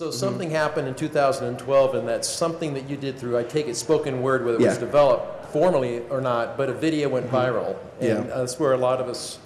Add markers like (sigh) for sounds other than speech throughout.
So something happened in 2012, and that's something that you did through, I take it, spoken word, whether it was developed formally or not, but a video went viral. And Yeah. that's where a lot of us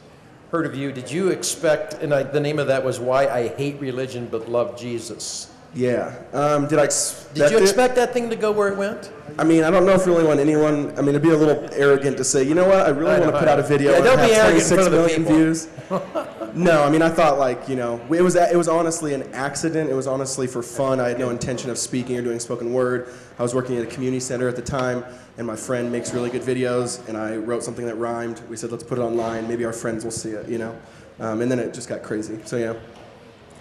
heard of you. Did you expect, and I, the name of that was Why I Hate Religion But Love Jesus. Yeah. Um, did I expect Did you it? expect that thing to go where it went? I mean, I don't know if really want anyone. I mean, it'd be a little arrogant to say, you know what? I really I want to put out a video Yeah, don't be arrogant in front of the million people. views. (laughs) no, I mean, I thought like, you know, it was it was honestly an accident. It was honestly for fun. I had no intention of speaking or doing spoken word. I was working at a community center at the time, and my friend makes really good videos, and I wrote something that rhymed. We said, let's put it online. Maybe our friends will see it, you know. Um, and then it just got crazy. So yeah.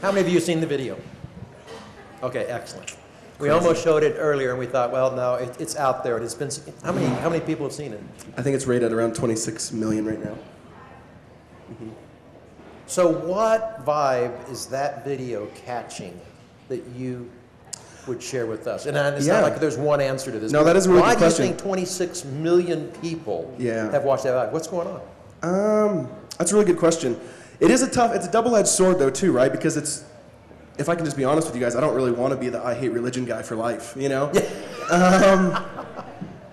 How many of you have seen the video? Okay, excellent. We almost showed it earlier, and we thought, well, no, it, it's out there. It's been, how many, how many people have seen it? I think it's rated around 26 million right now. So, what vibe is that video catching that you would share with us? And it's Yeah. not like there's one answer to this. No, that is a really Why good do you think 26 million people Yeah. have watched that? Vibe? What's going on? Um, that's a really good question. It is a tough, it's a double-edged sword though too, right? Because it's, if I can just be honest with you guys, I don't really want to be the I hate religion guy for life, you know? um,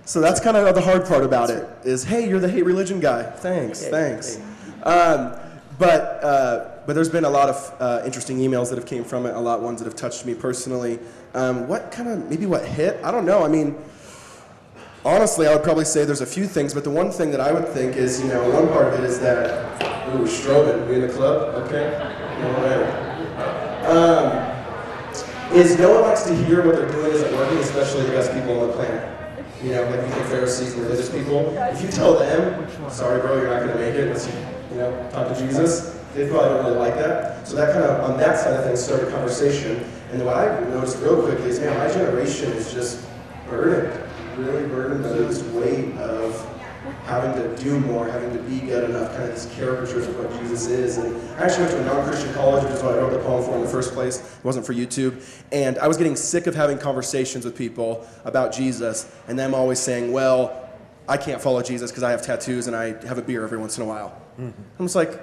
so that's kind of the hard part about it is, hey, you're the hate religion guy. Thanks, Hey, thanks. Um, but, uh, but there's been a lot of uh, interesting emails that have came from it, a lot ones that have touched me personally. Um, what kind of, maybe what hit? I don't know. I mean, Honestly, I would probably say there's a few things, but the one thing that I would think is, you know, one part of it is that, ooh, Strobin, we in the club? Okay. All right. Um, is no one likes to hear what they're doing isn't working, especially the best people on the planet. You know, like think Pharisees and religious people. If you tell them, sorry, bro, you're not going to make it know, talk to Jesus, they probably don't really like that. So that kind of, on that side of things, started a conversation. And what I noticed real quickly is, man, my generation is just burdened, really burdened under this weight of having to do more, having to be good enough, kind of these caricatures of what Jesus is. And I actually went to a non-Christian college, which is what I wrote the poem for in the first place. It wasn't for YouTube. And I was getting sick of having conversations with people about Jesus, and them always saying, well, I can't follow Jesus because I have tattoos and I have a beer every once in a while. I'm just like,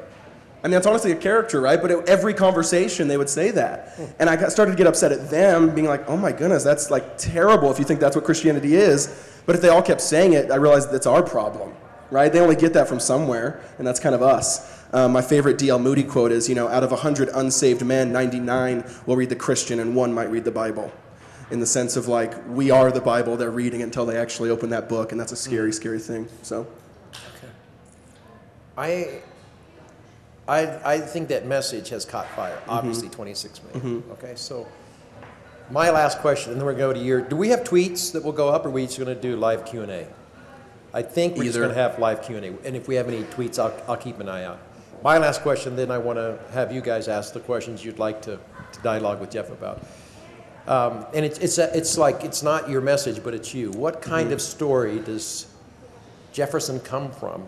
I mean, that's honestly a character, right? But at every conversation, they would say that. And I got, started to get upset at them, being like, oh my goodness, that's like terrible if you think that's what Christianity is. But if they all kept saying it, I realized that's our problem, right? They only get that from somewhere, and that's kind of us. Um, my favorite D.L. Moody quote is, you know, out of 100 unsaved men, 99 will read the Christian and one might read the Bible. In the sense of like, we are the Bible, they're reading it until they actually open that book, and that's a scary, scary thing. So, I, I, I think that message has caught fire. Mm-hmm. Obviously, 26 million. Okay, so my last question, and then we're going to go to your. Do we have tweets that will go up, or are we just going to do live Q and A? I think we're just Either. going to have live Q and A, and if we have any tweets, I'll, I'll keep an eye out. My last question, then I want to have you guys ask the questions you'd like to, to dialogue with Jeff about. Um, and it's it's a, it's like it's not your message, but it's you. What kind Mm-hmm. of story does Jefferson come from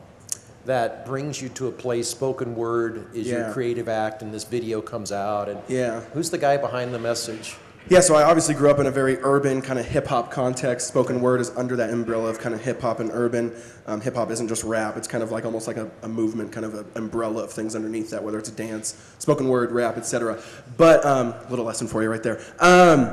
that brings you to a place? Spoken word is your creative act, and this video comes out. And Yeah. who's the guy behind the message? Yeah, so I obviously grew up in a very urban kind of hip hop context. Spoken word is under that umbrella of kind of hip hop and urban. Um, hip hop isn't just rap; it's kind of like almost like a, a movement, kind of an umbrella of things underneath that, whether it's a dance, spoken word, rap, etc. But um, little lesson for you right there. Um,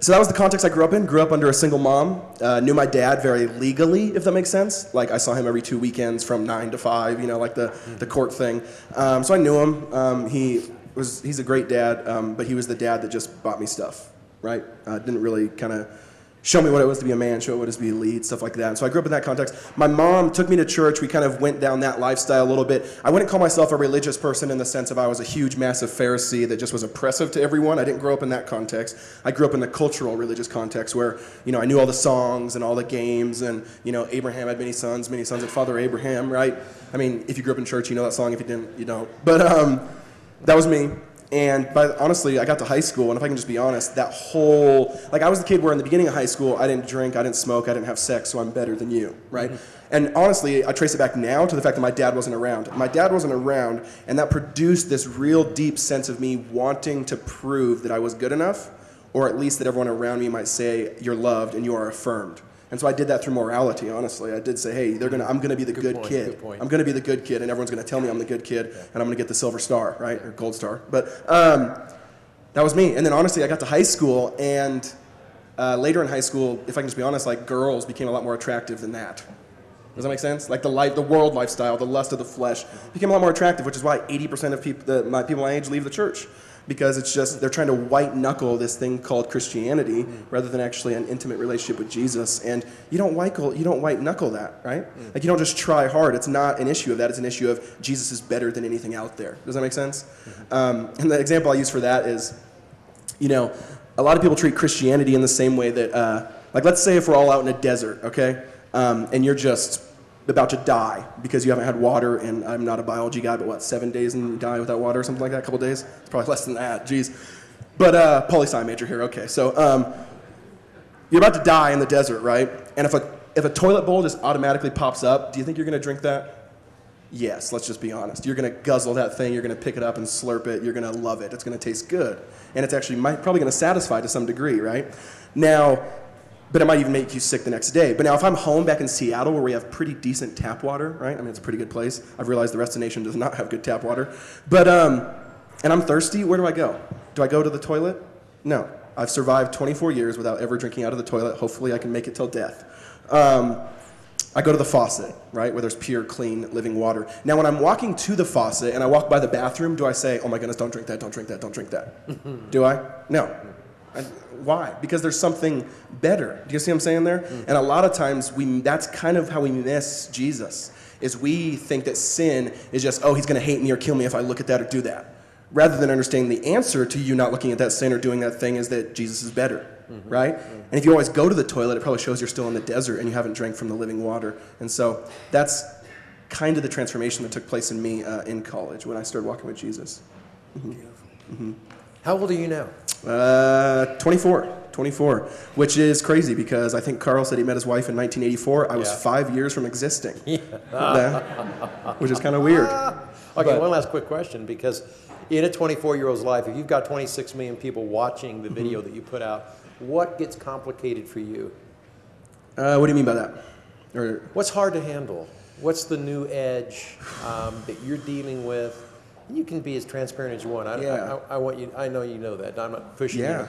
so that was the context I grew up in. Grew up under a single mom. Uh, knew my dad very legally, if that makes sense. Like I saw him every two weekends from nine to five. You know, like the the court thing. Um, so I knew him. Um, he was he's a great dad, um, but he was the dad that just bought me stuff. Right? Uh, didn't really kind of show me what it was to be a man, show me what it was to be a lead, stuff like that. And so I grew up in that context. My mom took me to church. We kind of went down that lifestyle a little bit. I wouldn't call myself a religious person in the sense of I was a huge, massive Pharisee that just was oppressive to everyone. I didn't grow up in that context. I grew up in the cultural religious context where, you know, I knew all the songs and all the games and, you know, Abraham had many sons, many sons had Father Abraham, right? I mean, if you grew up in church, you know that song. If you didn't, you don't. But um, that was me. And by, honestly, I got to high school, and if I can just be honest, that whole like I was the kid where in the beginning of high school I didn't drink, I didn't smoke, I didn't have sex, so I'm better than you, right? Mm-hmm. And honestly, I trace it back now to the fact that my dad wasn't around. My dad wasn't around, and that produced this real deep sense of me wanting to prove that I was good enough, or at least that everyone around me might say you're loved and you are affirmed. And so I did that through morality. Honestly, I did say, "Hey, they're gonna, I'm gonna be the Good good, point, kid. good. I'm gonna be the good kid, and everyone's gonna tell me I'm the good kid, and I'm gonna get the silver star, right, or gold star." But um, That was me. And then honestly, I got to high school, and uh, later in high school, if I can just be honest, like girls became a lot more attractive than that. Does that make sense? Like the life, the world lifestyle, the lust of the flesh became a lot more attractive, which is why 80% of people, the, my people my age leave the church because it's just they're trying to white knuckle this thing called Christianity rather than actually an intimate relationship with Jesus. And you don't white you don't white knuckle that, right? Like you don't just try hard. It's not an issue of that. It's an issue of Jesus is better than anything out there. Does that make sense? Um, and the example I use for that is, you know, a lot of people treat Christianity in the same way that, uh, like, let's say if we're all out in a desert, okay, um, and you're just about to die because you haven't had water, and I'm not a biology guy, but what, seven days and die without water or something like that, a couple days? It's probably less than that, jeez. But uh, poli sci major here, okay. So um, you're about to die in the desert, right? And if a, if a toilet bowl just automatically pops up, do you think you're to drink that? Yes, let's just be honest. You're to guzzle that thing, you're to pick it up and slurp it, you're to love it. It's to taste good. And it's actually might, probably to satisfy to some degree, right? Now, but it might even make you sick the next day. But now, if I'm home back in Seattle where we have pretty decent tap water, right? I mean, it's a pretty good place. I've realized the rest of the nation does not have good tap water. But, um, and I'm thirsty, where do I go? Do I go to the toilet? No. I've survived 24 years without ever drinking out of the toilet. Hopefully, I can make it till death. Um, I go to the faucet, right, where there's pure, clean, living water. Now, when I'm walking to the faucet and I walk by the bathroom, do I say, oh my goodness, don't drink that, don't drink that, don't drink that? do I? No. I, why? Because there's something better. Do you see what I'm saying there? Mm. And a lot of times, we, that's kind of how we miss Jesus, is we think that sin is just, oh, he's going to hate me or kill me if I look at that or do that. Rather than understanding the answer to you not looking at that sin or doing that thing is that Jesus is better, mm-hmm. right? Mm-hmm. And if you always go to the toilet, it probably shows you're still in the desert and you haven't drank from the living water. And so that's kind of the transformation that took place in me uh, in college when I started walking with Jesus. Mm-hmm. How old are you now? Uh, 24. 24, which is crazy because I think Carl said he met his wife in 1984. I was Yeah. five years from existing, (laughs) Yeah. which is kind of weird. Okay, But- one last quick question because in a 24 year old's life, if you've got 26 million people watching the video Mm-hmm. that you put out, what gets complicated for you? Uh, what do you mean by that? Or What's hard to handle? What's the new edge um, that you're dealing with? You can be as transparent as you want. I, Yeah. I, I want you. I know you know that. I'm not pushing yeah, you.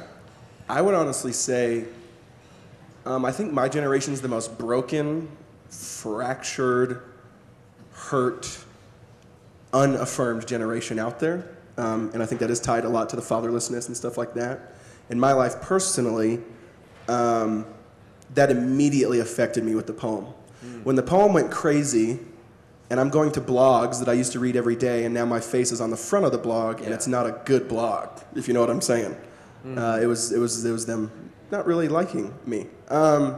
I would honestly say, um, I think my generation is the most broken, fractured, hurt, unaffirmed generation out there, um, and I think that is tied a lot to the fatherlessness and stuff like that. In my life personally, um, that immediately affected me with the poem. When the poem went crazy, and I'm going to blogs that I used to read every day, and now my face is on the front of the blog, and Yeah. it's not a good blog, if you know what I'm saying. Uh, it was it was it was them not really liking me. Um,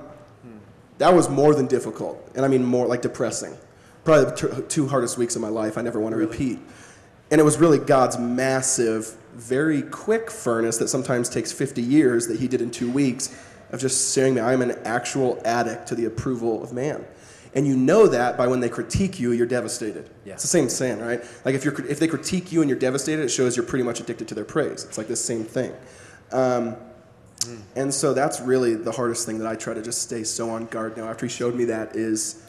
that was more than difficult, and I mean more like depressing. Probably the t- two hardest weeks of my life. I never want to repeat. And it was really God's massive, very quick furnace that sometimes takes 50 years that He did in two weeks of just saying that I'm an actual addict to the approval of man. And you know that by when they critique you, you're devastated. Yeah. It's the same saying, right? Like if, you're, if they critique you and you're devastated, it shows you're pretty much addicted to their praise. It's like the same thing. Um, and so that's really the hardest thing that I try to just stay so on guard now. After he showed me that is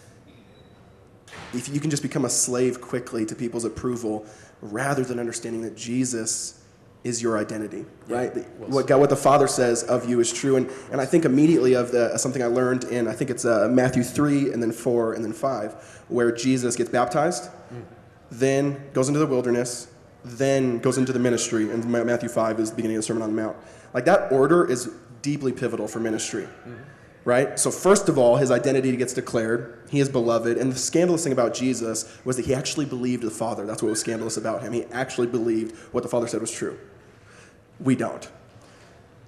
if you can just become a slave quickly to people's approval rather than understanding that Jesus is your identity, right? Well what God, what the Father says of you is true, and, and I think immediately of the something I learned in I think it's uh, Matthew three and then four and then five, where Jesus gets baptized, then goes into the wilderness, then goes into the ministry, and Matthew five is the beginning of the Sermon on the Mount. Like that order is deeply pivotal for ministry right? So, first of all, his identity gets declared. He is beloved. And the scandalous thing about Jesus was that he actually believed the Father. That's what was scandalous about him. He actually believed what the Father said was true. We don't.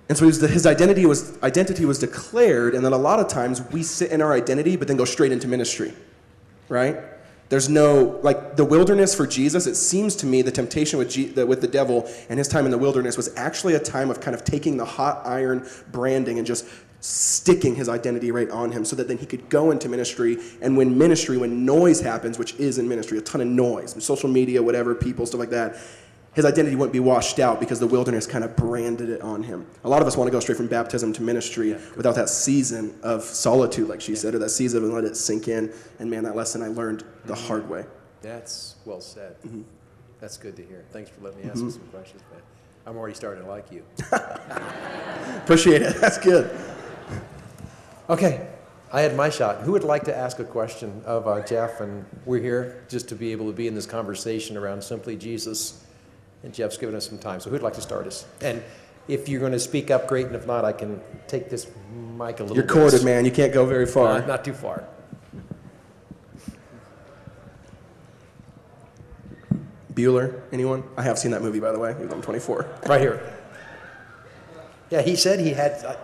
And so his, identity, was, identity was declared, and then a lot of times we sit in our identity but then go straight into ministry, right? There's no, like the wilderness for Jesus, it seems to me the temptation with, the, with the devil and his time in the wilderness was actually a time of kind of taking the hot iron branding and just sticking his identity right on him so that then he could go into ministry. And when ministry, when noise happens, which is in ministry, a ton of noise, social media, whatever, people, stuff like that, his identity wouldn't be washed out because the wilderness kind of branded it on him. A lot of us want to go straight from baptism to ministry without that season of solitude, like she said, or that season and let it sink in. And man, that lesson I learned the Mm-hmm. hard way. That's well said. Mm-hmm. That's good to hear. Thanks for letting me ask you some questions, man. I'm already starting to like you. (laughs) Appreciate it. That's good. Okay, I had my shot. Who would like to ask a question of uh, Jeff? And we're here just to be able to be in this conversation around simply Jesus. And Jeff's given us some time. So who'd like to start us? And if you're going to speak up, great. And if not, I can take this mic a little bit. You're bit. corded, man. You can't go very far. Not, not too far. Bueller, anyone? I have seen that movie, by the way. He was on 24. Right here. Yeah, he said he had. Uh,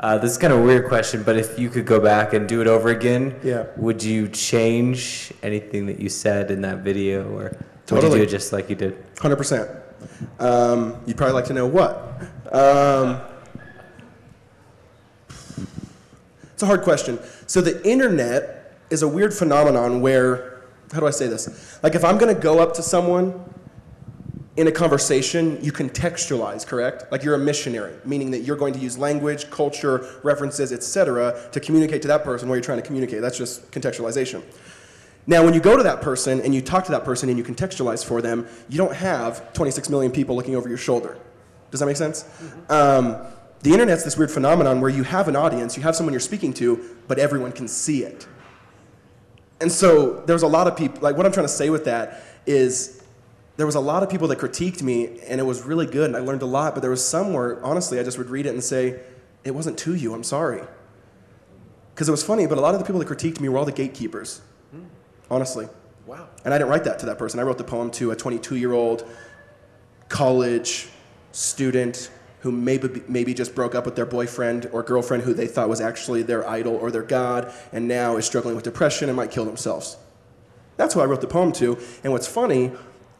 Uh, this is kind of a weird question, but if you could go back and do it over again, Yeah. would you change anything that you said in that video, or would you Totally. do just like you did? 100%. Um, you'd probably like to know what. Um, it's a hard question. So, the internet is a weird phenomenon where, how do I say this? Like, if I'm going to go up to someone in a conversation, you contextualize, correct? Like you're a missionary, meaning that you're going to use language, culture, references, etc., to communicate to that person what you're trying to communicate. That's just contextualization. Now, when you go to that person and you talk to that person and you contextualize for them, you don't have 26 million people looking over your shoulder. Does that make sense? Um, the internet's this weird phenomenon where you have an audience, you have someone you're speaking to, but everyone can see it. And so there's a lot of people, like what I'm trying to say with that is there was a lot of people that critiqued me and it was really good and I learned a lot, but there was some where honestly I just would read it and say, it wasn't to you, I'm sorry. Because it was funny, but a lot of the people that critiqued me were all the gatekeepers, honestly. wow. And I didn't write that to that person. I wrote the poem to a 22 year old college student who maybe, maybe just broke up with their boyfriend or girlfriend who they thought was actually their idol or their god and now is struggling with depression and might kill themselves. That's who I wrote the poem to. And what's funny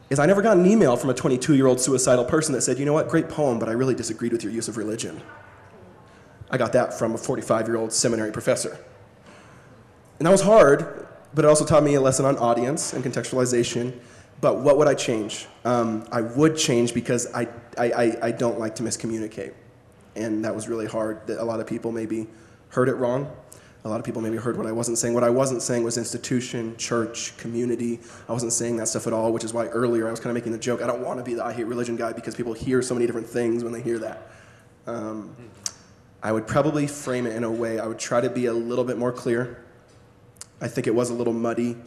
is I never got an email from a 22 year old suicidal person that said, you know what, great poem, but I really disagreed with your use of religion. I got that from a 45 year old seminary professor. And that was hard, but it also taught me a lesson on audience and contextualization. But what would I change? Um, I would change because I, I, I, I don't like to miscommunicate. And that was really hard. That A lot of people maybe heard it wrong. A lot of people maybe heard what I wasn't saying. What I wasn't saying was institution, church, community. I wasn't saying that stuff at all, which is why earlier I was kind of making the joke. I don't want to be the I hate religion guy because people hear so many different things when they hear that. Um, I would probably frame it in a way, I would try to be a little bit more clear. I think it was a little muddy,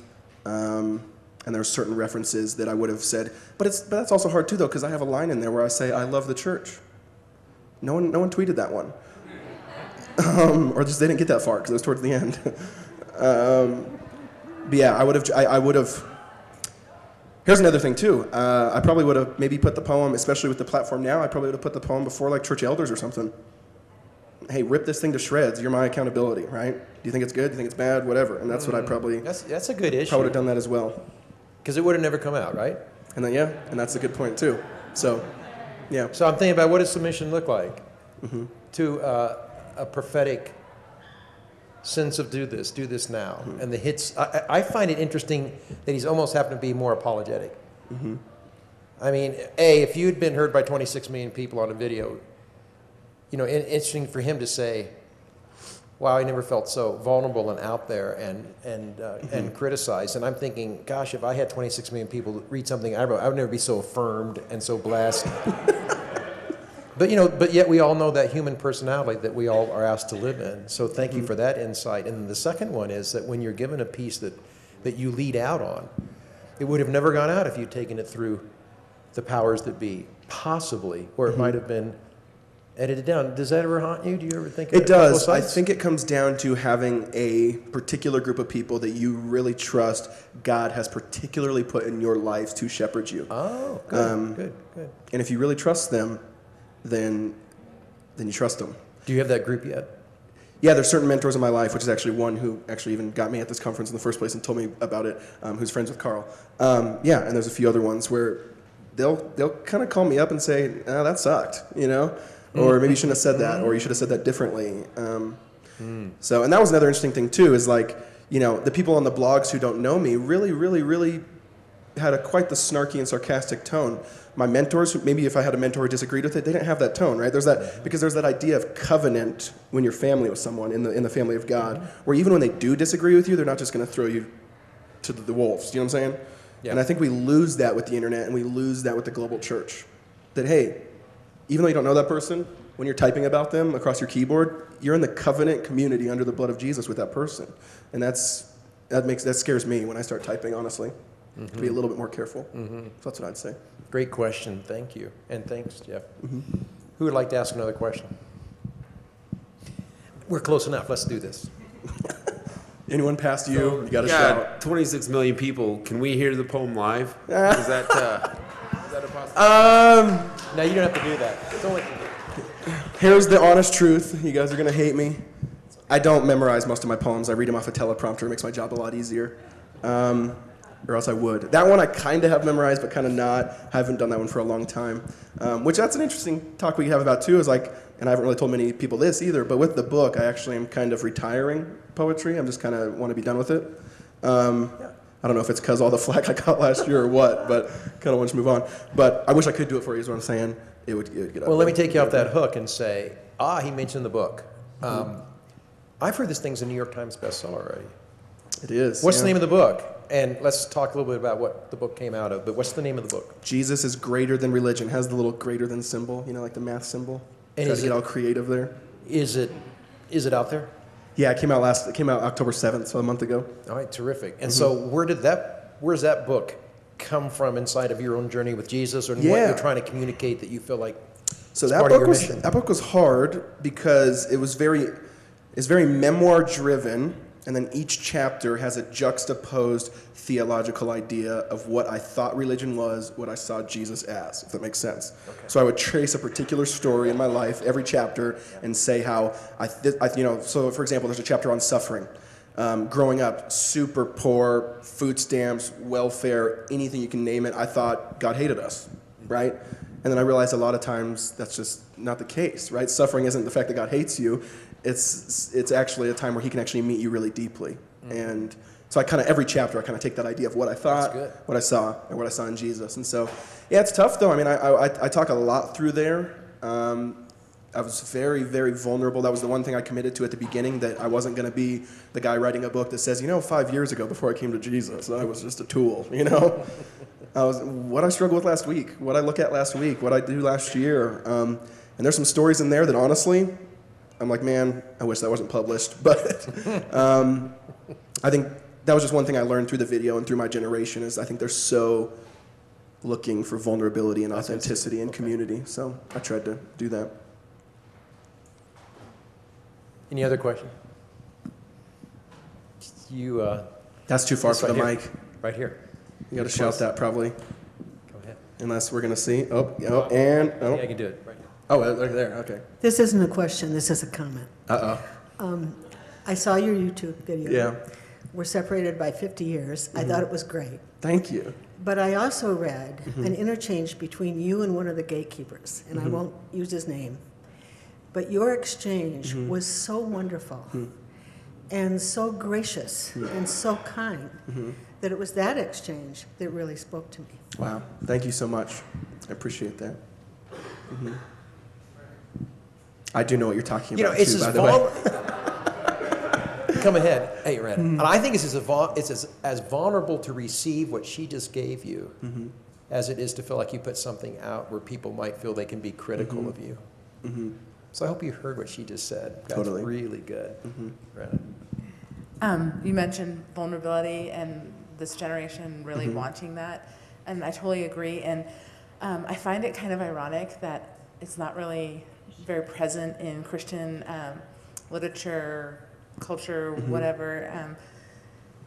um, and there are certain references that I would have said. But it's but that's also hard too, though, because I have a line in there where I say I love the church. No one no one tweeted that one, (laughs) um, or just they didn't get that far because it was towards the end. (laughs) um, but yeah, I would have I, I would have. Here's another thing too. Uh, I probably would have maybe put the poem, especially with the platform now. I probably would have put the poem before like church elders or something hey, rip this thing to shreds. You're my accountability, right? Do you think it's good? Do you think it's bad? Whatever. And that's what I mm. probably, That's, that's a good issue. I would have done that as well. Because it would have never come out, right? And then, yeah, and that's a good point too. So, yeah. So I'm thinking about what does submission look like mm-hmm. to uh, a prophetic sense of do this, do this now, mm-hmm. and the hits. I, I find it interesting that he's almost happened to be more apologetic. Mm-hmm. I mean, a if you had been heard by 26 million people on a video, you know, in, interesting for him to say, "Wow, I never felt so vulnerable and out there and and uh, mm-hmm. and criticized." And I'm thinking, gosh, if I had 26 million people read something I wrote, I would never be so affirmed and so blessed. (laughs) But you know, but yet we all know that human personality that we all are asked to live in. So thank you mm-hmm. for that insight. And the second one is that when you're given a piece that that you lead out on, it would have never gone out if you'd taken it through the powers that be, possibly, or it mm-hmm. might have been edited down. Does that ever haunt you? Do you ever think It does. I think it comes down to having a particular group of people that you really trust God has particularly put in your life to shepherd you. Oh, good, Um, good, good. And if you really trust them, then then you trust them. Do you have that group yet? Yeah, there's certain mentors in my life, which is actually one who actually even got me at this conference in the first place and told me about it, um, who's friends with Carl. Um, yeah, and there's a few other ones where they'll they'll kind of call me up and say, oh, "That sucked," you know, or maybe you shouldn't have said that, or you should have said that differently. Um, So, and that was another interesting thing too, is like you know the people on the blogs who don't know me really, really, really had a quite the snarky and sarcastic tone. My mentors, maybe if I had a mentor who disagreed with it, they didn't have that tone, right? There's that because there's that idea of covenant when you're family with someone in the in the family of God, where even when they do disagree with you, they're not just going to throw you to the, the wolves. You know what I'm saying? Yeah. And I think we lose that with the internet and we lose that with the global church. That, hey, even though you don't know that person, when you're typing about them across your keyboard, you're in the covenant community under the blood of Jesus with that person. And that's, that, makes, that scares me when I start typing, honestly, to be a little bit more careful. So that's what I'd say. Great question. Thank you. And thanks, Jeff. Mm-hmm. Who would like to ask another question? We're close enough. Let's do this. (laughs) Anyone past you, you got to yeah, shout. 26 million people. Can we hear the poem live? (laughs) Is that, uh, is that a possibility? Um, No, you don't have to do that. It's only. Here's the honest truth. You guys are going to hate me. I don't memorize most of my poems. I read them off a teleprompter. It makes my job a lot easier. Um, or else I would. That one I kind of have memorized, but kind of not. I haven't done that one for a long time. Um, which that's an interesting talk we could have about too. Is like, and I haven't really told many people this either. But with the book, I actually am kind of retiring poetry. I'm just kind of want to be done with it. Um, I don't know if it's because all the (laughs) flack I got last year or what, but kind of want to move on. But I wish I could do it for you. Is what I'm saying. It would, it would get. Well, let me take you off that hook and say, ah, he mentioned the book. Um, I've heard this thing's a New York Times bestseller already. It is. What's yeah. the name of the book? And let's talk a little bit about what the book came out of. But what's the name of the book? Jesus is greater than religion. Has the little greater than symbol, you know, like the math symbol. And Try is to get it- all creative there. Is it is it out there? Yeah, it came out last. It came out October seventh, so a month ago. All right, terrific. And Mm-hmm. so, where did that? Where's that book come from inside of your own journey with Jesus, and what you're trying to communicate that you feel like? So that part of book your was mission. that book was hard because it was very, it's very memoir driven, and then each chapter has a juxtaposed theological idea of what I thought religion was, what I saw Jesus as, if that makes sense. Okay. So I would trace a particular story in my life every chapter and say how I, th- I you know. So for example, there's a chapter on suffering. Um, growing up, super poor, food stamps, welfare, anything you can name it, I thought God hated us, right? And then I realized a lot of times that's just not the case, right? Suffering isn't the fact that God hates you, it's, it's actually a time where He can actually meet you really deeply. And so I kind of, every chapter, I kind of take that idea of what I thought, what I saw, and what I saw in Jesus. And so, yeah, it's tough though. I mean, I, I, I talk a lot through there. Um, I was very, very vulnerable. That was the one thing I committed to at the beginning that I wasn't going to be the guy writing a book that says, you know, five years ago before I came to Jesus, I was just a tool, (laughs) you know? I was, what I struggled with last week, what I look at last week, what I do last year. Um, and there's some stories in there that honestly, I'm like, man, I wish that wasn't published. (laughs) But um, I think that was just one thing I learned through the video and through my generation is I think they're so looking for vulnerability and authenticity and community. So I tried to do that. Any other question? You uh, That's too far for the right mic. right here. You got to shout that probably, Go ahead. unless we're gonna see. Oh, oh, and Yeah, I oh, can do it. Oh, uh, right oh, over there. Okay. This isn't a question, this is a comment. Uh-oh, um, I saw your YouTube video. Yeah. We're separated by 50 years. I mm-hmm. thought it was great. Thank you. But I also read mm-hmm. an interchange between you and one of the gatekeepers, and I mm-hmm. won't use his name. But your exchange was so wonderful and so gracious and so kind that it was that exchange that really spoke to me. Wow. Thank you so much. I appreciate that. I do know what you're talking You know, about it's too, as by the way. vulnerable. (laughs) Come ahead. Hey, Ren. And I think it's as, vul- it's as, as vulnerable to receive what she just gave you as it is to feel like you put something out where people might feel they can be critical of you. So I hope you heard what she just said. That's Totally. really good. Ren. Um, you mentioned vulnerability and this generation really Mm-hmm. wanting that, and I totally agree. And um, I find it kind of ironic that it's not really very present in Christian um, literature, culture, Mm-hmm. whatever. Um,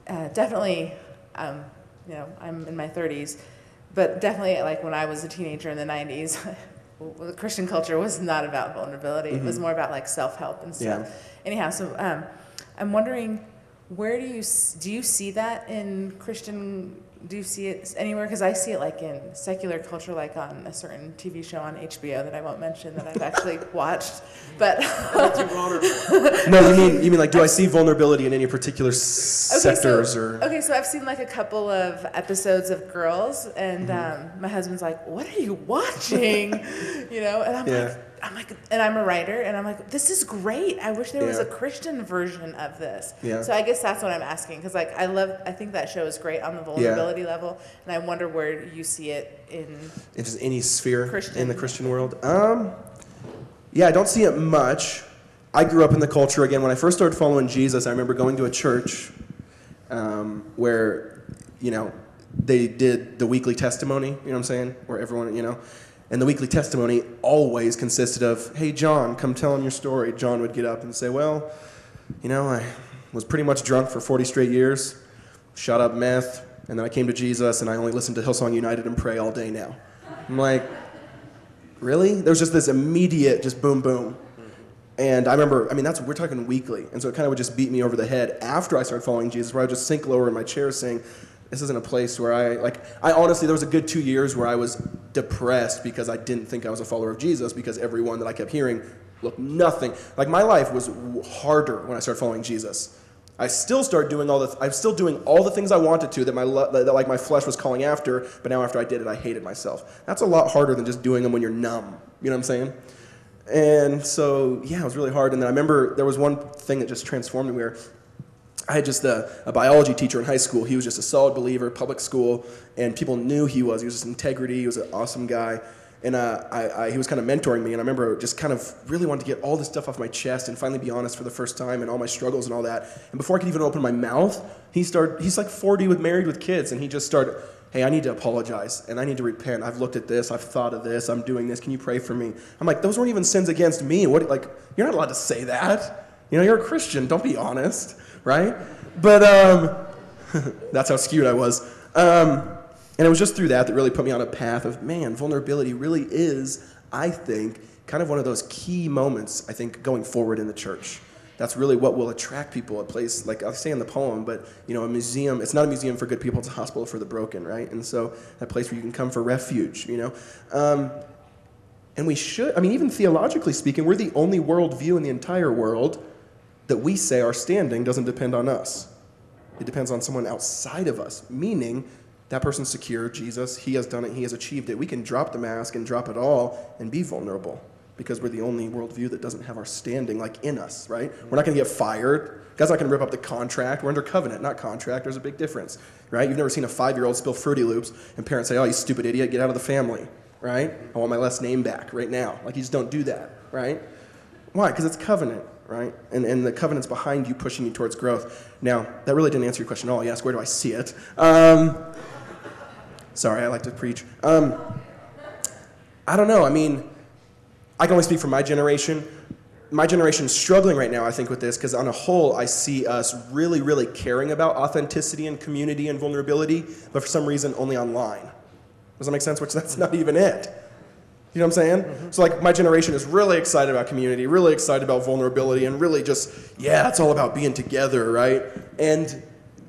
uh, definitely, um, you know, I'm in my 30s, but definitely, like when I was a teenager in the 90s, well, (laughs) the Christian culture was not about vulnerability. It was more about like self-help and stuff. Mm-hmm. Yeah. Anyhow, so um, I'm wondering, where do you do you see that in Christian? Do you see it anywhere? Because I see it like in secular culture, like on a certain TV show on HBO that I won't mention that I've actually (laughs) watched. But (laughs) No, you mean you mean like do I see vulnerability in any particular s- Okay, sectors so, or? okay, so I've seen like a couple of episodes of Girls, and Mm-hmm. um, my husband's like, "What are you watching?" (laughs) you know, and I'm Yeah. like, "I'm like, and I'm a writer, and I'm like, this is great. I wish there was a Christian version of this. Yeah. So I guess that's what I'm asking, because like I love, I think that show is great on the vulnerability level, and I wonder where you see it in. in just any sphere in the Christian. Christian world. Um, yeah, I don't see it much. I grew up in the culture again. When I first started following Jesus, I remember going to a church um, where, you know, they did the weekly testimony. You know what I'm saying? Where everyone, you know, and the weekly testimony always consisted of, "Hey, John, come tell him your story." John would get up and say, "Well, you know, I was pretty much drunk for 40 straight years, shot up meth, and then I came to Jesus, and I only listen to Hillsong United and pray all day now." I'm like, really? There was just this immediate, just boom, boom. And I remember, I mean, that's we're talking weekly, and so it kind of would just beat me over the head after I started following Jesus, where I would just sink lower in my chair, saying, "This isn't a place where I like." I honestly, there was a good two years where I was depressed because I didn't think I was a follower of Jesus because everyone that I kept hearing looked nothing like my life was harder when I started following Jesus. I still start doing all the. I'm still doing all the things I wanted to that my that, like my flesh was calling after. But now after I did it, I hated myself. That's a lot harder than just doing them when you're numb. You know what I'm saying? And so yeah, it was really hard. And then I remember there was one thing that just transformed me where I had just a, a biology teacher in high school. He was just a solid believer, public school, and people knew he was. He was just integrity. He was an awesome guy. And uh, I, I, he was kind of mentoring me, and I remember just kind of really wanted to get all this stuff off my chest and finally be honest for the first time and all my struggles and all that. And before I could even open my mouth, he started. He's like 40 with married with kids, and he just started. Hey, I need to apologize and I need to repent. I've looked at this. I've thought of this. I'm doing this. Can you pray for me? I'm like, those weren't even sins against me. What? Like, you're not allowed to say that. You know, you're a Christian. Don't be honest, right? But um, (laughs) that's how skewed I was. Um, and it was just through that that really put me on a path of, man, vulnerability really is, I think, kind of one of those key moments, I think, going forward in the church. That's really what will attract people. A place, like I say in the poem, but, you know, a museum, it's not a museum for good people, it's a hospital for the broken, right? And so that place where you can come for refuge, you know? Um, and we should, I mean, even theologically speaking, we're the only worldview in the entire world that we say our standing doesn't depend on us. It depends on someone outside of us, meaning that person's secure, Jesus, he has done it, he has achieved it. We can drop the mask and drop it all and be vulnerable because we're the only worldview that doesn't have our standing like in us, right? We're not going to get fired. God's not going to rip up the contract. We're under covenant, not contract. There's a big difference, right? You've never seen a five year old spill Fruity Loops and parents say, oh, you stupid idiot, get out of the family, right? I want my last name back right now. Like, you just don't do that, right? Why? Because it's covenant, right? And, and the covenant's behind you, pushing you towards growth. Now, that really didn't answer your question at all. You asked, where do I see it? Um, sorry, I like to preach. Um, I don't know. I mean, I can only speak for my generation. My generation's struggling right now, I think, with this because on a whole, I see us really, really caring about authenticity and community and vulnerability, but for some reason, only online. Does that make sense? Which that's not even it. You know what I'm saying? Mm-hmm. So like my generation is really excited about community, really excited about vulnerability, and really just yeah, it's all about being together, right? And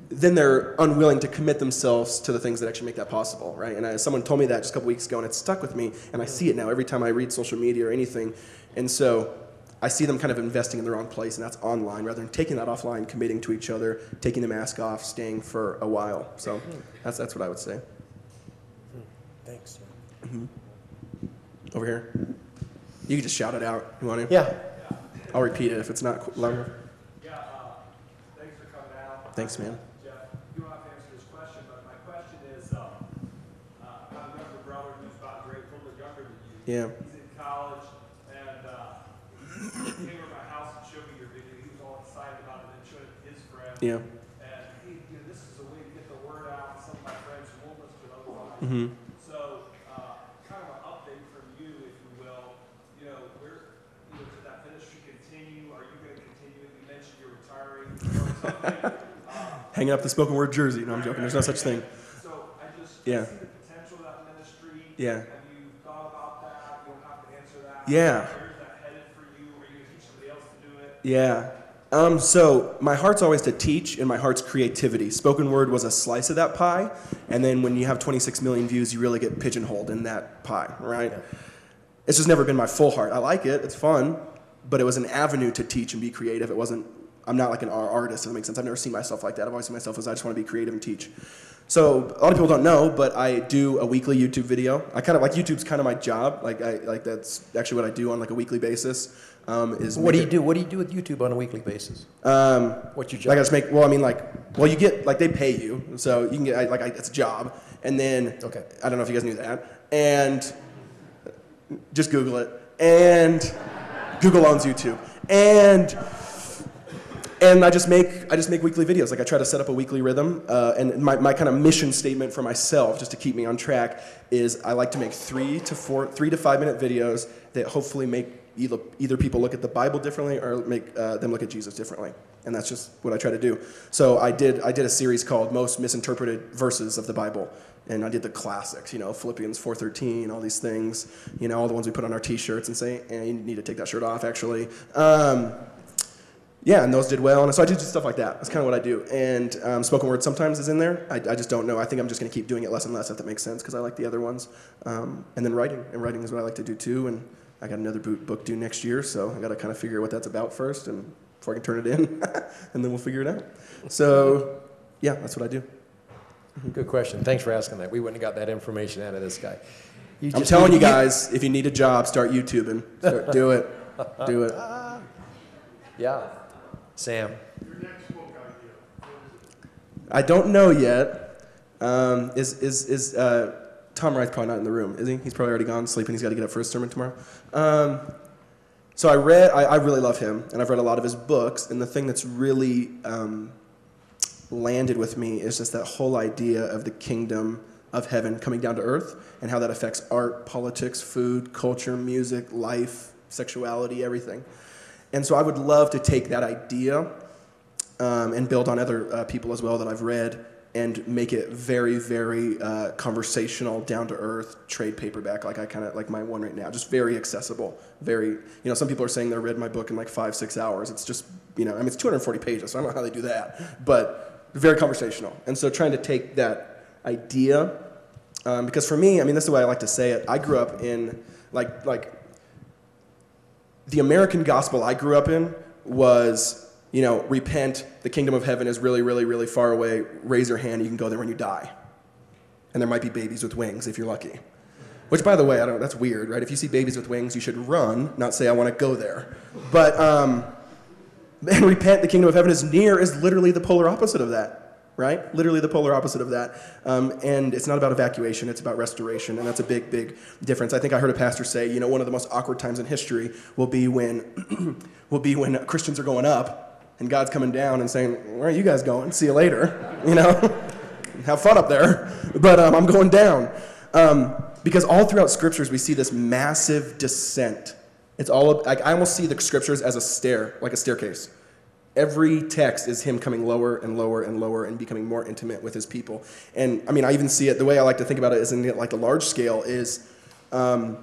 then they're unwilling to commit themselves to the things that actually make that possible, right? And I, someone told me that just a couple weeks ago, and it stuck with me, and I see it now every time I read social media or anything, and so I see them kind of investing in the wrong place, and that's online rather than taking that offline, committing to each other, taking the mask off, staying for a while. So mm-hmm. that's that's what I would say. Mm-hmm. Thanks. Over here. You can just shout it out. You want to? Yeah. I'll repeat it if it's not qu- loud enough. Yeah, uh, thanks for coming out. Thanks, man. Jeff, you don't have to answer this question, but my question is, um, uh, I have a brother who's about grade, a little bit younger than you. Yeah. He's in college, and, uh, he came over to my house and showed me your video. He was all excited about it and showed it to his friends. Yeah. And he, you know, this is a way to get the word out. Some of my friends from Woolman's to otherwise. Mm-hmm. So, uh, kind of an update from you, if you will. You know, where, you know, did that ministry continue? Are you going to continue? You mentioned you're retiring or something. Uh, (laughs) Hanging up the spoken word jersey. No, I'm joking. There's no such thing. So I just Yeah. see the potential of that ministry. Yeah. Have you thought about that? You don't have to answer that. Yeah. Where's that headed for you? Are you going to teach somebody else to do it? Yeah. Um, so my heart's always to teach, and my heart's creativity. Spoken word was a slice of that pie, and then when you have 26 million views, you really get pigeonholed in that pie, right? It's just never been my full heart. I like it; it's fun, but it was an avenue to teach and be creative. It wasn't. I'm not like an ar- artist. If that makes sense. I've never seen myself like that. I've always seen myself as I just want to be creative and teach. So a lot of people don't know, but I do a weekly YouTube video. I kind of like YouTube's kind of my job. Like I like that's actually what I do on like a weekly basis. Um, is What do you do? What do you do with YouTube on a weekly basis? Um, What's your like I just make. Well, I mean, like, well, you get like they pay you, so you can get I- like I, it's a job, and then Okay. I don't know if you guys knew that, and just Google it, and Google owns YouTube, and and I just make I just make weekly videos. Like I try to set up a weekly rhythm, uh, and my, my kind of mission statement for myself, just to keep me on track, is I like to make three to four, three to five minute videos that hopefully make either either people look at the Bible differently or make uh, them look at Jesus differently. And that's just what I try to do. So I did I did a series called Most Misinterpreted Verses of the Bible. And I did the classics, you know, Philippians 4.13, all these things, you know, all the ones we put on our t-shirts and say, eh, you need to take that shirt off, actually. Um, yeah, and those did well. And so I do stuff like that. That's kind of what I do. And um, spoken word sometimes is in there. I, I just don't know. I think I'm just going to keep doing it less and less, if that makes sense, because I like the other ones. Um, and then writing. And writing is what I like to do too. And I got another book due next year, so I got to kind of figure out what that's about first, and before I can turn it in, (laughs) and then we'll figure it out. So, yeah, that's what I do. Good question. Thanks for asking that. We wouldn't have got that information out of this guy. I'm telling you guys, if you need a job, start YouTubing. Start, do it. Do it. (laughs) Yeah. Sam. I don't know yet. Um, is is is uh, Tom Wright's probably not in the room, is he? He's probably already gone sleeping. He's got to get up for his sermon tomorrow. Um, so I read. I, I really love him, and I've read a lot of his books. And the thing that's really um, landed with me is just that whole idea of the kingdom of heaven coming down to earth, and how that affects art, politics, food, culture, music, life, sexuality, everything. And so I would love to take that idea um, and build on other uh, people as well that I've read and make it very, very uh, conversational, down to earth, trade paperback, like I kind of like my one right now, just very accessible. Very, you know, some people are saying they read my book in like five, six hours. It's just, you know, I mean, it's 240 pages, so I don't know how they do that, but very conversational. And so trying to take that idea, um, because for me, I mean, this is the way I like to say it. I grew up in like like the American gospel I grew up in was, you know, repent, the kingdom of heaven is really, really, really far away. Raise your hand, you can go there when you die. And there might be babies with wings if you're lucky. Which, by the way, I don't. That's weird, right? If you see babies with wings, you should run, not say I want to go there. But um, and (laughs) repent, the kingdom of heaven is near, is literally the polar opposite of that, right? Literally the polar opposite of that. Um, and it's not about evacuation; it's about restoration, and that's a big, big difference. I think I heard a pastor say, you know, one of the most awkward times in history will be when (clears throat) will be when Christians are going up and God's coming down and saying, "Where are you guys going? See you later," (laughs) you know. (laughs) Have fun up there, but um, I'm going down. Um, because all throughout scriptures we see this massive descent. It's all like I almost see the scriptures as a stair, like a staircase. Every text is him coming lower and lower and lower and becoming more intimate with his people. And I mean, I even see it the way I like to think about it is in like the large scale is. Um,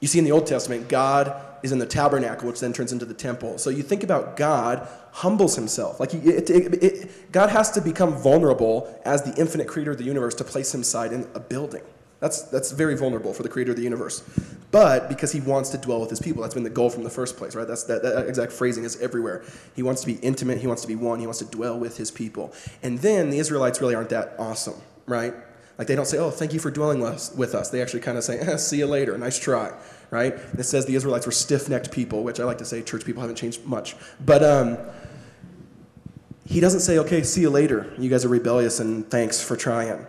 you see in the Old Testament, God is in the tabernacle, which then turns into the temple. So you think about God humbles himself. Like it, it, it, God has to become vulnerable as the infinite creator of the universe to place himself in a building. That's, that's very vulnerable for the creator of the universe. But because he wants to dwell with his people, that's been the goal from the first place, right? That's, that, that exact phrasing is everywhere. He wants to be intimate, he wants to be one, he wants to dwell with his people. And then the Israelites really aren't that awesome, right? Like they don't say, oh, thank you for dwelling with us. They actually kind of say, eh, see you later, nice try, right? It says the Israelites were stiff necked people, which I like to say church people haven't changed much. But um, he doesn't say, okay, see you later. You guys are rebellious and thanks for trying.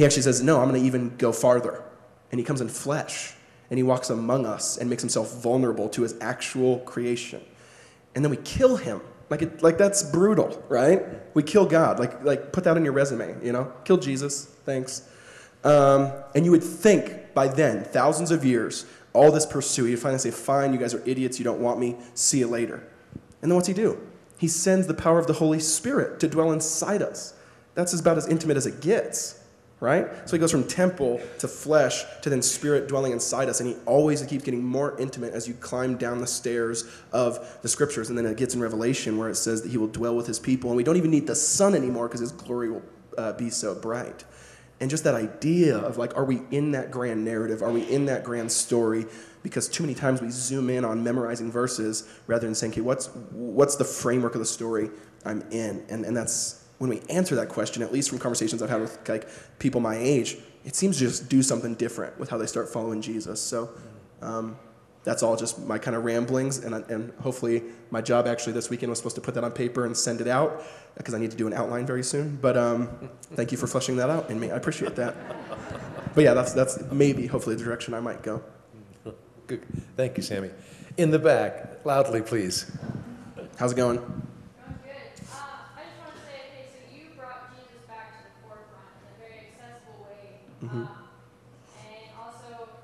He actually says, no, I'm going to even go farther. And he comes in flesh and he walks among us and makes himself vulnerable to his actual creation. And then we kill him. Like, it, like that's brutal, right? We kill God. Like, like put that on your resume, you know? Kill Jesus, thanks. Um, and you would think by then, thousands of years, all this pursuit, you'd finally say, fine, you guys are idiots, you don't want me, see you later. And then what's he do? He sends the power of the Holy Spirit to dwell inside us. That's about as intimate as it gets right? So he goes from temple to flesh to then spirit dwelling inside us, and he always keeps getting more intimate as you climb down the stairs of the scriptures. And then it gets in Revelation where it says that he will dwell with his people, and we don't even need the sun anymore because his glory will uh, be so bright. And just that idea of like, are we in that grand narrative? Are we in that grand story? Because too many times we zoom in on memorizing verses rather than saying, okay, what's, what's the framework of the story I'm in? And, and that's, when we answer that question, at least from conversations I've had with like people my age, it seems to just do something different with how they start following Jesus. So um, that's all just my kind of ramblings, and, and hopefully my job actually this weekend was supposed to put that on paper and send it out because I need to do an outline very soon. But um, thank you for fleshing that out in me. I appreciate that. But yeah, that's that's maybe hopefully the direction I might go. Good. Thank you, Sammy. In the back, loudly, please. How's it going? Going good. Uh, I just want to say, okay, so you brought Jesus back to the forefront in a very accessible way. Um, and also,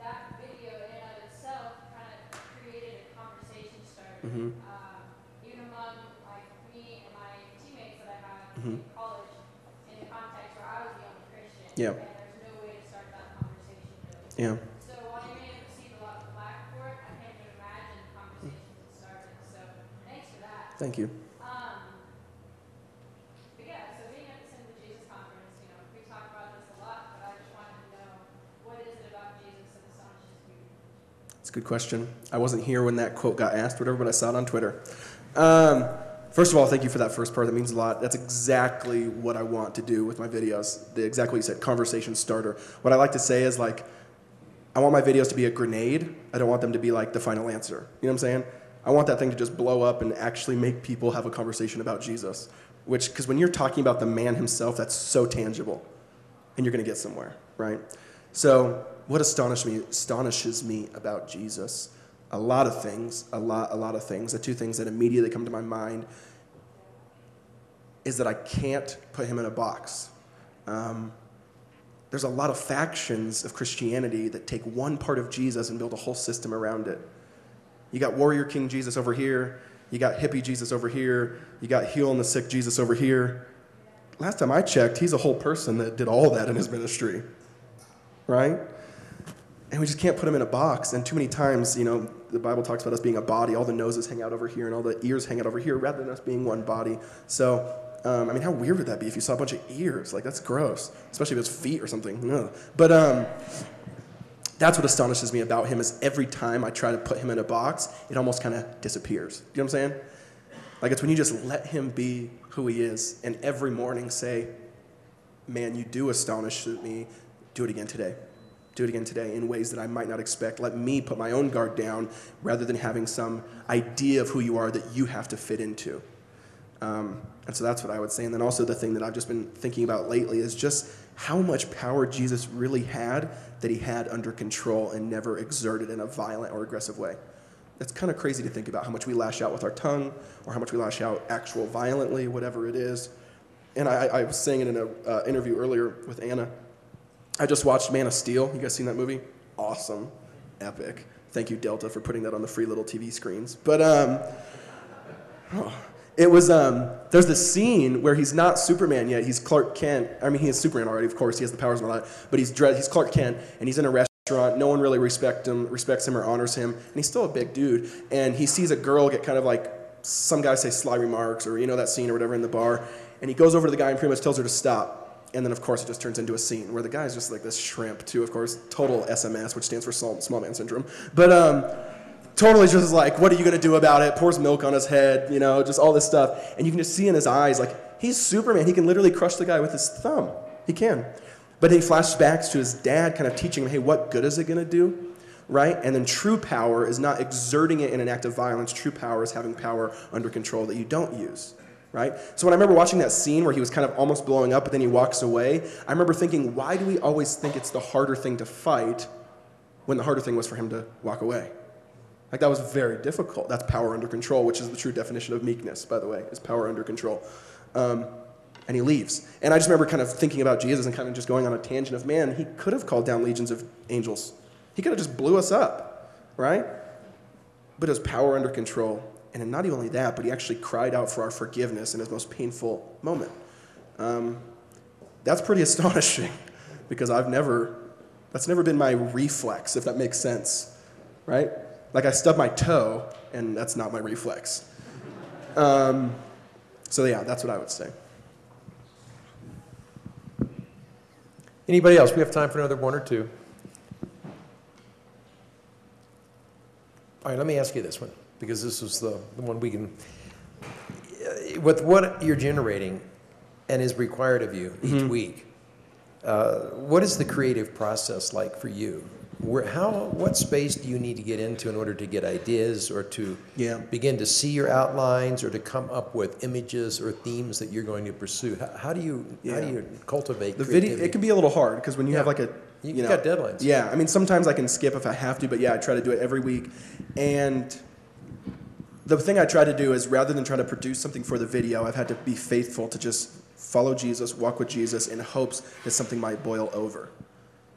that video in and of itself kind of created a conversation starter. Um, even among like me and my teammates that I had in college, in the context where I was the only Christian. Yeah. And there's no way to start that conversation really. Yeah. So while you may have received a lot of flack for it, I can't even imagine the conversations it started. So thanks for that. Thank you. Um, but yeah, so being at the Simple Jesus conference, you know, we talk about this a lot, but I just wanted to know what is it about Jesus that astonishes you? It's a good question. I wasn't here when that quote got asked, whatever, but I saw it on Twitter. Um, first of all, thank you for that first part. That means a lot. That's exactly what I want to do with my videos. The, exactly what you said, conversation starter. What I like to say is like, I want my videos to be a grenade. I don't want them to be like the final answer. You know what I'm saying? I want that thing to just blow up and actually make people have a conversation about Jesus. Which, because when you're talking about the man himself, that's so tangible and you're going to get somewhere, right? So, what me, astonishes me about Jesus? A lot of things, a lot, a lot of things. The two things that immediately come to my mind is that I can't put him in a box. Um, there's a lot of factions of Christianity that take one part of Jesus and build a whole system around it. You got warrior king Jesus over here. You got hippie Jesus over here. You got healing the sick Jesus over here. Last time I checked, he's a whole person that did all that in his ministry, right? And we just can't put him in a box. And too many times, you know, the Bible talks about us being a body. All the noses hang out over here and all the ears hang out over here rather than us being one body. So, um, I mean, how weird would that be if you saw a bunch of ears? Like, that's gross, especially if it's feet or something. Ugh. But um, that's what astonishes me about him is every time I try to put him in a box, it almost kind of disappears. You know what I'm saying? Like, it's when you just let him be who he is and every morning say, man, you do astonish me. Do it again today. Do it again today in ways that I might not expect. Let me put my own guard down rather than having some idea of who you are that you have to fit into. Um, and so that's what I would say. And then also the thing that I've just been thinking about lately is just how much power Jesus really had that he had under control and never exerted in a violent or aggressive way. That's kind of crazy to think about how much we lash out with our tongue or how much we lash out actual violently, whatever it is. And I, I was saying it in an uh, interview earlier with Anna. I just watched Man of Steel. You guys seen that movie? Awesome. Epic. Thank you, Delta, for putting that on the free little TV screens. But um, oh, it was, um, there's this scene where he's not Superman yet. He's Clark Kent. I mean, he is Superman already, of course. He has the powers and all that. But he's, dread, he's Clark Kent, and he's in a restaurant. No one really respect him, respects him or honors him. And he's still a big dude. And he sees a girl get kind of like, some guy say sly remarks or, you know, that scene or whatever in the bar. And he goes over to the guy and pretty much tells her to stop. And then, of course, it just turns into a scene where the guy's just like this shrimp, too, of course, total SMS, which stands for small, small man syndrome. But um, totally just like, what are you going to do about it? Pours milk on his head, you know, just all this stuff. And you can just see in his eyes, like, he's Superman. He can literally crush the guy with his thumb. He can. But he flashbacks to his dad kind of teaching him, hey, what good is it going to do? Right? And then true power is not exerting it in an act of violence. True power is having power under control that you don't use right? So when I remember watching that scene where he was kind of almost blowing up, but then he walks away, I remember thinking, why do we always think it's the harder thing to fight when the harder thing was for him to walk away? Like that was very difficult. That's power under control, which is the true definition of meekness, by the way, is power under control. Um, and he leaves. And I just remember kind of thinking about Jesus and kind of just going on a tangent of, man, he could have called down legions of angels. He could have just blew us up, right? But was power under control. And not only that, but he actually cried out for our forgiveness in his most painful moment. Um, that's pretty (laughs) astonishing because I've never, that's never been my reflex, if that makes sense, right? Like I stub my toe, and that's not my reflex. Um, so, yeah, that's what I would say. Anybody else? We have time for another one or two. All right, let me ask you this one, because this was the, the one we can. With what you're generating, and is required of you each Mm-hmm. week. Uh, what is the creative process like for you? Where, how, what space do you need to get into in order to get ideas or to Yeah. begin to see your outlines or to come up with images or themes that you're going to pursue? How, how do you how do you cultivate The video creativity? it can be a little hard because when you have like a you, you know got deadlines. Yeah, I mean sometimes I can skip if I have to, but yeah, I try to do it every week. And the thing I try to do is rather than try to produce something for the video, I've had to be faithful to just follow Jesus, walk with Jesus in hopes that something might boil over.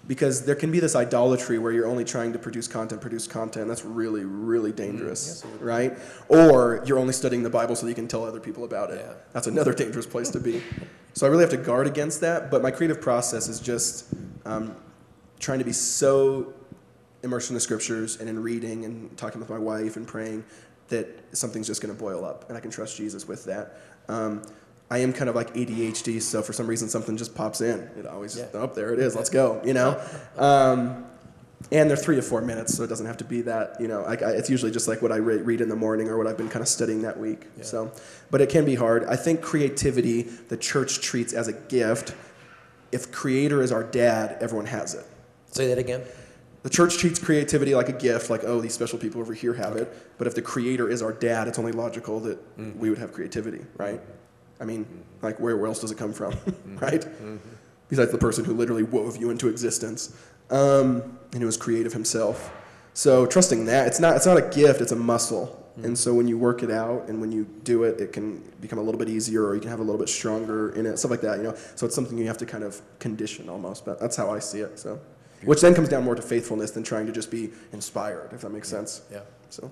Because there can be this idolatry where you're only trying to produce content, produce content. That's really, really dangerous, right? Or you're only studying the Bible so that you can tell other people about it. Yeah. That's another dangerous place to be. So I really have to guard against that. But my creative process is just um, trying to be so immersed in the scriptures and in reading and talking with my wife and praying that something's just going to boil up and I can trust Jesus with that. Um, I am kind of like ADHD, so for some reason something just pops in. It always, Yeah. oh, there it is, let's go, you know? Um, and they're three to four minutes, so it doesn't have to be that, you know, I, I, it's usually just like what I re- read in the morning or what I've been kind of studying that week. Yeah. So, but it can be hard. I think creativity, the church treats as a gift. If creator is our dad, everyone has it. Say that again. The church treats creativity like a gift, like, oh, these special people over here have it. But if the creator is our dad, it's only logical that mm. we would have creativity, right? I mean, mm-hmm. like, where, where else does it come from, (laughs) mm-hmm. right? Mm-hmm. Besides the person who literally wove you into existence um, and who was creative himself. So trusting that, it's not, it's not a gift, it's a muscle. Mm. And so when you work it out and when you do it, it can become a little bit easier or you can have a little bit stronger in it, stuff like that, you know? So it's something you have to kind of condition almost, but that's how I see it, so. Which then comes down more to faithfulness than trying to just be inspired, if that makes sense. Yeah. So,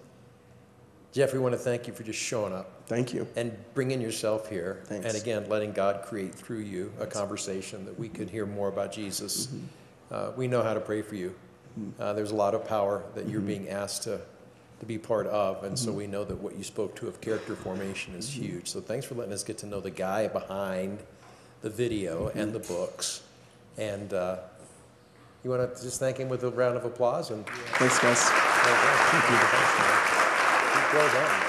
Jeff, we want to thank you for just showing up thank you. and bringing yourself here. Thanks. And again, letting God create through you a conversation that we could hear more about Jesus. Mm-hmm. Uh, we know how to pray for you. Uh, there's a lot of power that Mm-hmm. you're being asked to, to be part of. And so we know that what you spoke to of character formation is Mm-hmm. huge. So thanks for letting us get to know the guy behind the video Mm-hmm. and the books. And uh, you want to just thank him with a round of applause? And Thanks, guys. well done. Well done.